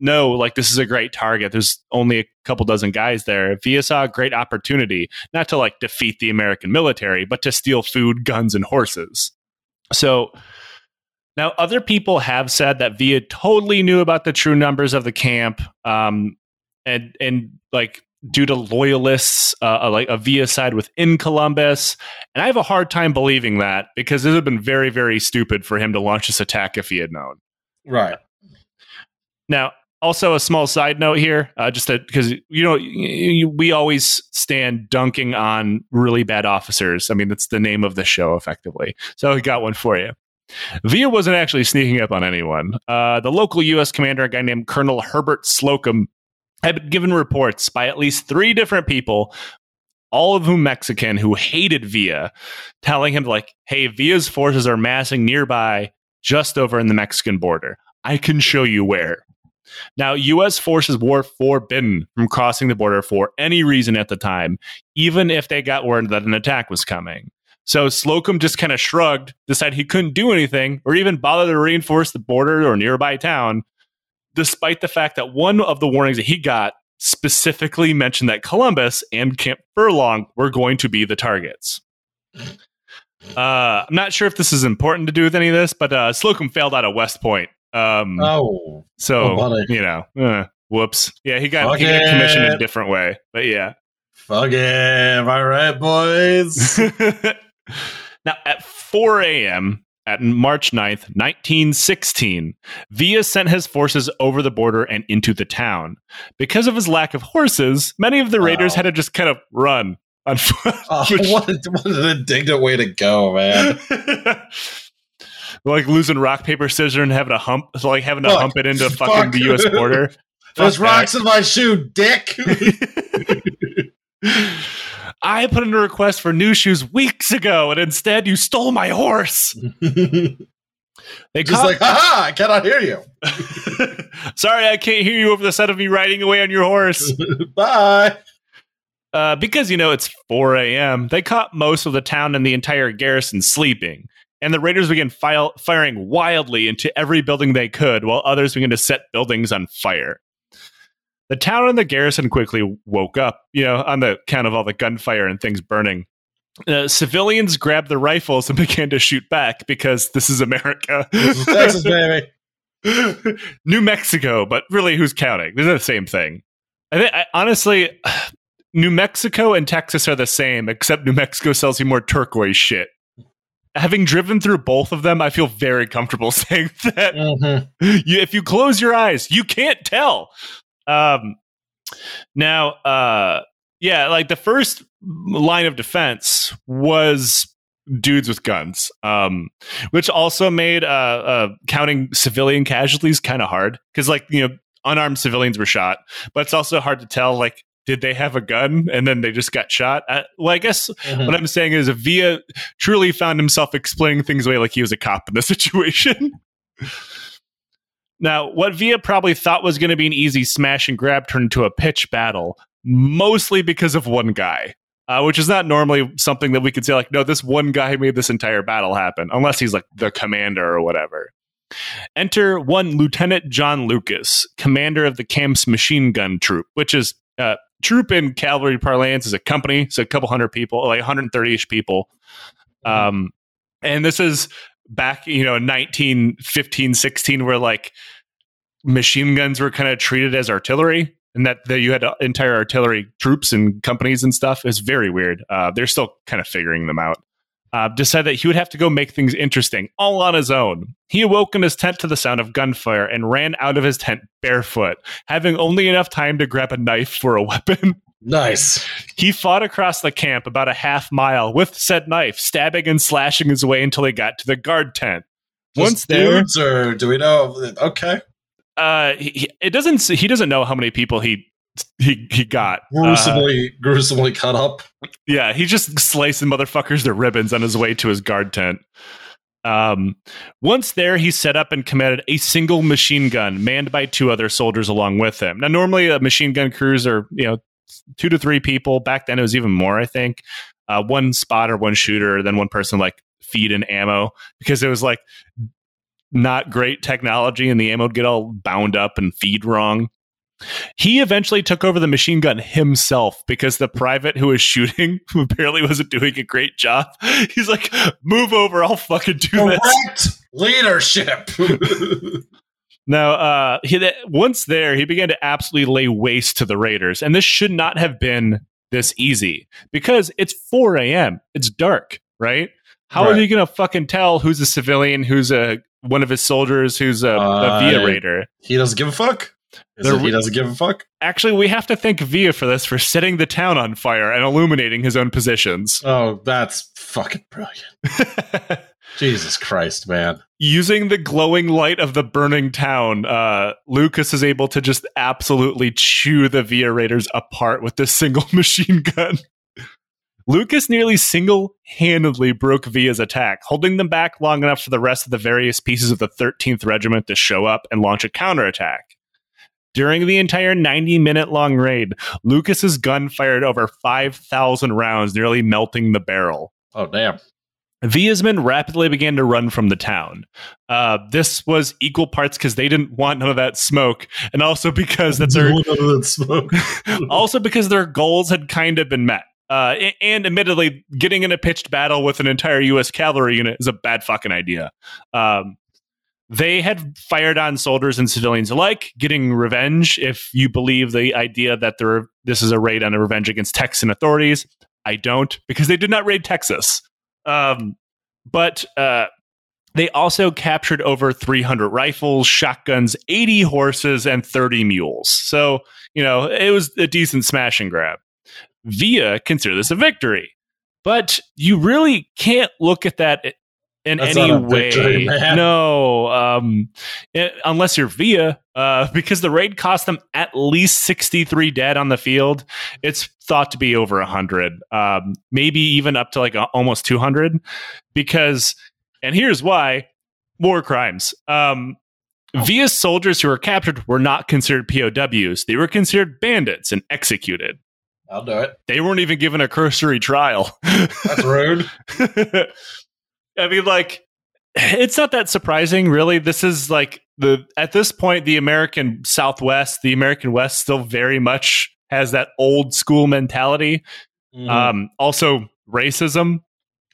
no, like this is a great target. There's only a couple dozen guys there. Villa saw a great opportunity, not to like defeat the American military, but to steal food, guns, and horses. So now other people have said that Villa totally knew about the true numbers of the camp, um, and and like due to loyalists, uh, like a Villa side within Columbus. And I have a hard time believing that because it would have been very, very stupid for him to launch this attack if he had known.
Right.
Now, also a small side note here, uh, just because you know we always stand dunking on really bad officers. I mean, that's the name of the show, effectively. So I got one for you. Villa wasn't actually sneaking up on anyone. Uh, the local U.S. commander, a guy named Colonel Herbert Slocum, had been given reports by at least three different people, all of whom Mexican, who hated Villa, telling him, like, hey, Villa's forces are massing nearby, just over in the Mexican border. I can show you where. Now, U.S. forces were forbidden from crossing the border for any reason at the time, even if they got word that an attack was coming. So Slocum just kind of shrugged, decided he couldn't do anything or even bother to reinforce the border or nearby town, despite the fact that one of the warnings that he got specifically mentioned that Columbus and Camp Furlong were going to be the targets. Uh, I'm not sure if this is important to do with any of this, but uh, Slocum failed out of West Point. Um,
oh,
so oh, you know, uh, whoops. Yeah, he got, he got commissioned in a different way, but yeah.
Fuck it. Am I right, boys.
now at 4 a.m., at March 9th, 1916, Villa sent his forces over the border and into the town. Because of his lack of horses, many of the raiders wow. had to just kind of run on foot.
Oh, which, what, a, what an indignant way to go, man.
like losing rock, paper, scissors and having a hump, like having to fuck, hump it into fucking fuck. the U.S. border.
There's rocks in my shoe, dick.
I put in a request for new shoes weeks ago, and instead you stole my horse.
they just like, haha, I cannot hear you.
Sorry, I can't hear you over the sound of me riding away on your horse.
Bye.
Uh, because you know it's 4 a.m., they caught most of the town and the entire garrison sleeping, and the raiders began file- firing wildly into every building they could, while others began to set buildings on fire. The town and the garrison quickly woke up, you know, on the count of all the gunfire and things burning. Uh, civilians grabbed their rifles and began to shoot back because this is America.
This is Texas, baby.
New Mexico, but really, who's counting? They're the same thing. I think, I, honestly, New Mexico and Texas are the same, except New Mexico sells you more turquoise shit. Having driven through both of them, I feel very comfortable saying that. Mm-hmm. You, if you close your eyes, you can't tell. Um, now, uh, yeah, like the first line of defense was dudes with guns, um, which also made uh, uh, counting civilian casualties kind of hard because, like, you know, unarmed civilians were shot, but it's also hard to tell, like, did they have a gun and then they just got shot? Uh, well, I guess mm-hmm. what I'm saying is Villa truly found himself explaining things away like he was a cop in the situation. Now, what Villa probably thought was going to be an easy smash and grab turned into a pitch battle, mostly because of one guy. Uh, which is not normally something that we could say like no this one guy made this entire battle happen unless he's like the commander or whatever enter one lieutenant john lucas commander of the camp's machine gun troop which is uh, troop in cavalry parlance is a company, so a couple hundred people, like 130 ish people. Mm-hmm. Um, and this is back, you know, 1915, 16, where like machine guns were kind of treated as artillery and that, that you had entire artillery troops and companies and stuff is very weird. Uh, they're still kind of figuring them out uh, decided that he would have to go make things interesting all on his own. He awoke in his tent to the sound of gunfire and ran out of his tent barefoot, having only enough time to grab a knife for a weapon.
Nice.
He fought across the camp about a half mile with said knife, stabbing and slashing his way until he got to the guard tent.
Once there, or do we know? Okay.
Uh, he, it doesn't. He doesn't know how many people he he he got
gruesomely uh, gruesomely cut up.
Yeah, he just slicing motherfuckers their ribbons on his way to his guard tent. Um, once there, he set up and commanded a single machine gun manned by two other soldiers along with him. Now, normally a machine gun crews are you know two to three people. Back then, it was even more. I think uh, one spotter, one shooter, then one person like feed and ammo because it was like not great technology and the ammo would get all bound up and feed wrong. He eventually took over the machine gun himself because the private who was shooting who apparently wasn't doing a great job. He's like, "Move over, I'll fucking do Correct
this." Leadership.
now, uh, he, once there, he began to absolutely lay waste to the Raiders, and this should not have been this easy because it's 4 a.m. It's dark, right? How right. are you going to fucking tell who's a civilian, who's a one of his soldiers, who's a, uh, a Villa Raider?
He doesn't give a fuck. Is he doesn't give a fuck?
Actually, we have to thank Villa for this for setting the town on fire and illuminating his own positions.
Oh, that's fucking brilliant. Jesus Christ, man.
Using the glowing light of the burning town, uh, Lucas is able to just absolutely chew the Villa Raiders apart with this single machine gun. Lucas nearly single handedly broke Villa's attack, holding them back long enough for the rest of the various pieces of the 13th Regiment to show up and launch a counterattack. During the entire 90 minute long raid, Lucas's gun fired over 5,000 rounds, nearly melting the barrel.
Oh, damn.
Villa's men rapidly began to run from the town. Uh, this was equal parts because they didn't want none of that smoke, and also because that their that smoke. also because their goals had kind of been met. Uh, and, admittedly, getting in a pitched battle with an entire U.S. cavalry unit is a bad fucking idea. Um, they had fired on soldiers and civilians alike, getting revenge. If you believe the idea that there, this is a raid on a revenge against Texan authorities, I don't, because they did not raid Texas. Um, but uh, they also captured over 300 rifles, shotguns, 80 horses, and 30 mules. So, you know, it was a decent smash and grab. Villa consider this a victory. But you really can't look at that in That's any way. Victory, no, um, it, unless you're Villa, uh, because the raid cost them at least 63 dead on the field. It's thought to be over 100, um, maybe even up to like a, almost 200. Because, and here's why war crimes. Um, Villa soldiers who were captured were not considered POWs. They were considered bandits and executed.
I'll do it.
They weren't even given a cursory trial.
That's rude.
I mean, like, it's not that surprising, really. This is like the at this point, the American Southwest, the American West, still very much has that old school mentality. Mm. Um, also, racism.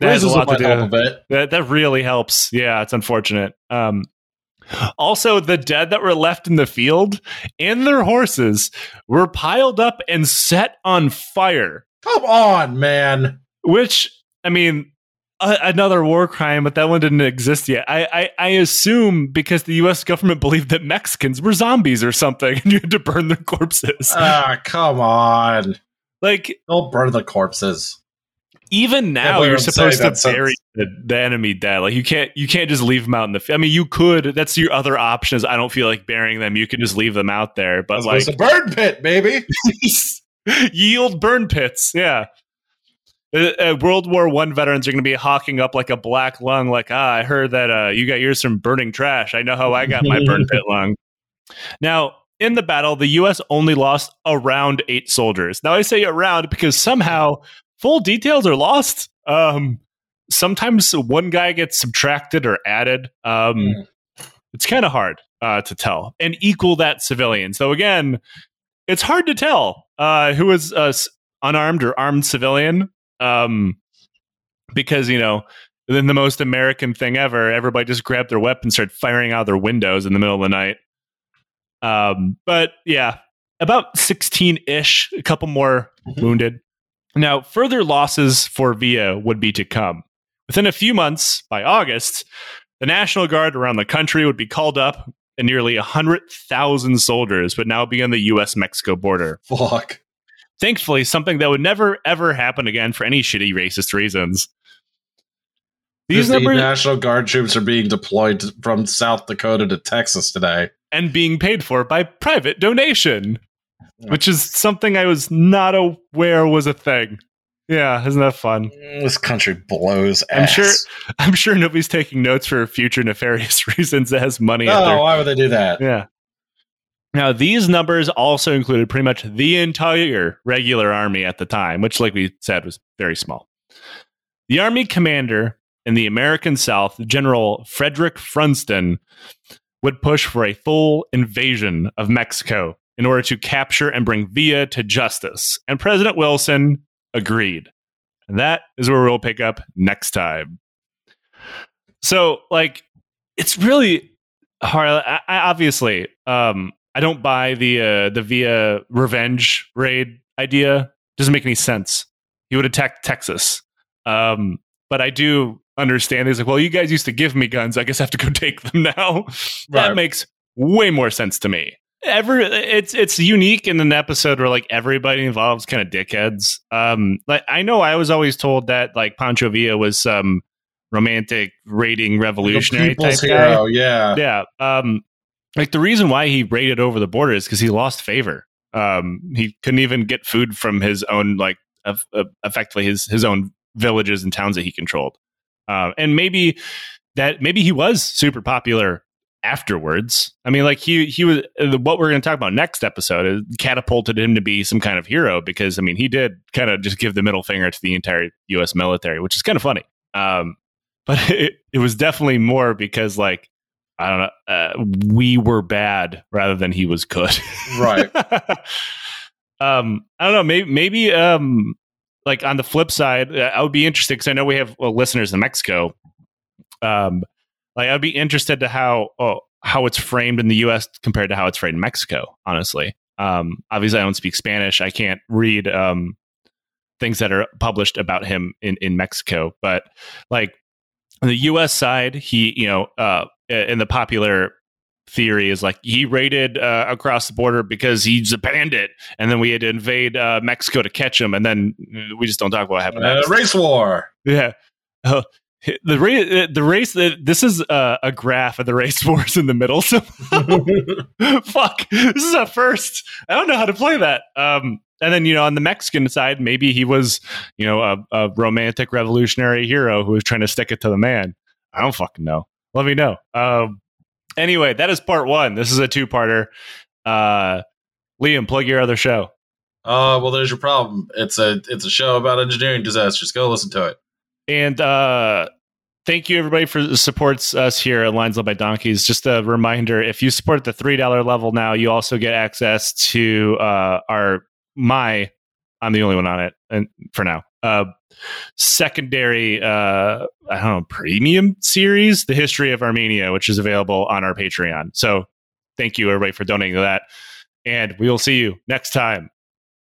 That racism has a lot to do. That that really helps. Yeah, it's unfortunate. Um, also, the dead that were left in the field and their horses were piled up and set on fire.
Come on, man.
Which, I mean, another war crime, but that one didn't exist yet. I, I, I assume because the U.S. government believed that Mexicans were zombies or something, and you had to burn their corpses.
Ah, come on!
Like,
don't burn the corpses.
Even now, you're supposed to bury the, the, enemy dead. Like you can't you can't just leave them out in the. Field. I mean, you could. That's your other option. Is I don't feel like burying them. You can just leave them out there. But like
a burn pit, baby.
Yield burn pits. Yeah. Uh, uh, World War One veterans are going to be hawking up like a black lung. Like, ah, I heard that uh, you got yours from burning trash. I know how I got my burn pit lung. Now, in the battle, the U.S. only lost around eight soldiers. Now, I say around because somehow full details are lost. Um, sometimes one guy gets subtracted or added. Um, mm. It's kind of hard uh, to tell and equal that civilian. So again, it's hard to tell uh, who was uh, unarmed or armed civilian um, because you know then the most American thing ever, everybody just grabbed their weapons, started firing out their windows in the middle of the night. Um, but yeah, about 16 ish, a couple more mm-hmm. wounded. Now, further losses for Villa would be to come. Within a few months, by August, the National Guard around the country would be called up, and nearly 100,000 soldiers would now be on the US Mexico border.
Fuck.
Thankfully, something that would never, ever happen again for any shitty racist reasons.
These numbers, the National Guard troops are being deployed from South Dakota to Texas today.
And being paid for by private donation, which is something I was not aware was a thing. Yeah, isn't that fun?
Mm, this country blows. Ass.
I'm sure. I'm sure nobody's taking notes for future nefarious reasons that has money.
Oh, their, why would they do that?
Yeah. Now, these numbers also included pretty much the entire regular army at the time, which, like we said, was very small. The army commander in the American South, General Frederick Funston, would push for a full invasion of Mexico in order to capture and bring Villa to justice. And President Wilson agreed. And that is where we'll pick up next time. So, like, it's really hard. I, I obviously, um, I don't buy the uh, the Villa revenge raid idea. Doesn't make any sense. He would attack Texas. Um, but I do understand. He's like, well, you guys used to give me guns. I guess I have to go take them now. Right. That makes way more sense to me. Ever, it's it's unique in an episode where like everybody involved is kind of dickheads. Um, like I know I was always told that like Pancho Villa was some romantic raiding revolutionary type hero,
guy. Yeah,
yeah. Um, like the reason why he raided over the border is because he lost favor. Um, he couldn't even get food from his own like uh, effectively his his own villages and towns that he controlled. Uh, and maybe that maybe he was super popular afterwards. I mean, like he he was what we're going to talk about next episode catapulted him to be some kind of hero because I mean he did kind of just give the middle finger to the entire U.S. military, which is kind of funny. Um, but it, it was definitely more because like I don't know, uh, we were bad rather than he was good.
right.
um, I don't know. Maybe maybe um, like on the flip side, uh, I would be interested because I know we have well, listeners in Mexico. Um, like I'd be interested to how oh, how it's framed in the U.S. compared to how it's framed in Mexico. Honestly, um, obviously I don't speak Spanish. I can't read um, things that are published about him in in Mexico. But like on the U.S. side, he you know uh, in the popular theory is like he raided uh, across the border because he's a bandit, and then we had to invade uh, Mexico to catch him, and then we just don't talk about what happened.
Uh, race war.
Yeah. The race, the race. This is a, a graph of the race wars in the middle. So, fuck, this is a first. I don't know how to play that. Um, and then you know, on the Mexican side, maybe he was, you know, a, a romantic revolutionary hero who was trying to stick it to the man. I don't fucking know. Let me know. Um, anyway, that is part one. This is a two-parter. Uh, Liam, plug your other show.
Uh, well, there's your problem. It's a it's a show about engineering disasters. Go listen to it.
And uh, thank you everybody for supports us here at Lions Led by Donkeys. Just a reminder: if you support the three dollar level now, you also get access to uh, our my. I'm the only one on it, and for now, uh, secondary, uh, I don't know, premium series, the history of Armenia, which is available on our Patreon. So, thank you everybody for donating to that, and we will see you next time